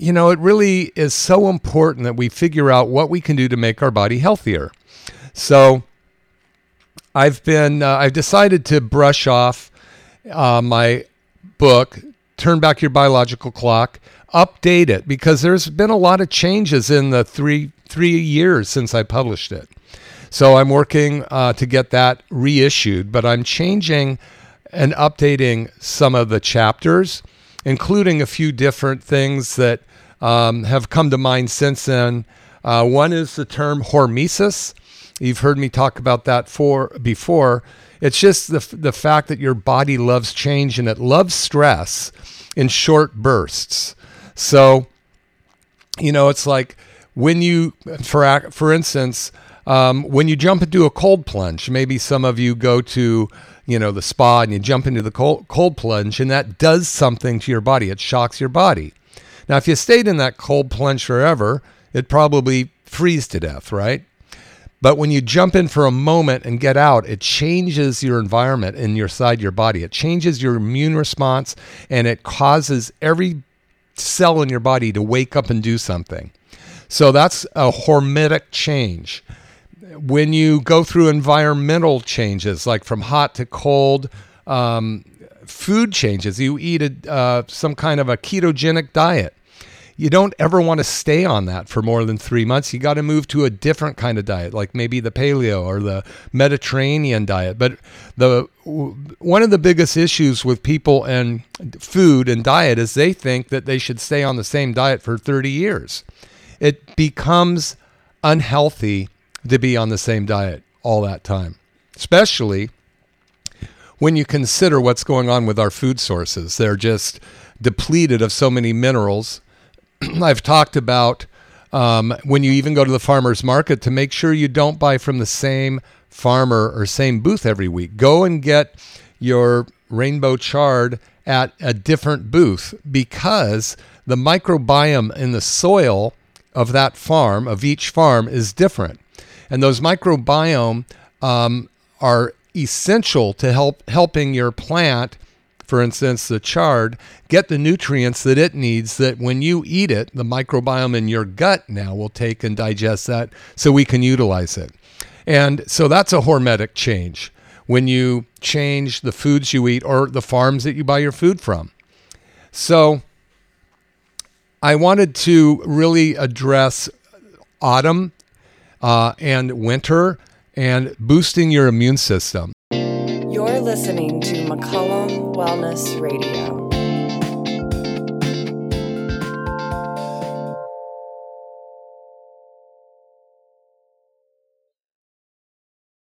you know, it really is so important that we figure out what we can do to make our body healthier. So I've been, uh, I've decided to brush off uh, my book, Turn Back Your Biological Clock, update it because there's been a lot of changes in the three three years since I published it. So I'm working uh, to get that reissued, but I'm changing and updating some of the chapters, including a few different things that um, have come to mind since then. Uh, one is the term hormesis. You've heard me talk about that for before. It's just the the fact that your body loves change and it loves stress in short bursts. So, you know, it's like when you, for for instance, um, when you jump into a cold plunge, maybe some of you go to, you know, the spa and you jump into the cold, cold plunge, and that does something to your body. It shocks your body. Now, if you stayed in that cold plunge forever, it probably freeze to death, right? But when you jump in for a moment and get out, it changes your environment in your side your body. It changes your immune response and it causes every cell in your body to wake up and do something. So that's a hormetic change. When you go through environmental changes, like from hot to cold, um, food changes, you eat a, uh, some kind of a ketogenic diet you don't ever want to stay on that for more than three months. You got to move to a different kind of diet, like maybe the paleo or the Mediterranean diet. But the one of the biggest issues with people and food and diet is they think that they should stay on the same diet for 30 years. It becomes unhealthy to be on the same diet all that time, especially when you consider what's going on with our food sources. They're just depleted of so many minerals I've talked about um, when you even go to the farmer's market to make sure you don't buy from the same farmer or same booth every week. Go and get your rainbow chard at a different booth because the microbiome in the soil of that farm, of each farm, is different. And those microbiome um, are essential to help helping your plant for instance, the chard, get the nutrients that it needs that when you eat it, the microbiome in your gut now will take and digest that so we can utilize it. And so that's a hormetic change when you change the foods you eat or the farms that you buy your food from. So I wanted to really address autumn uh, and winter and boosting your immune system. You're listening to McCollum Wellness Radio.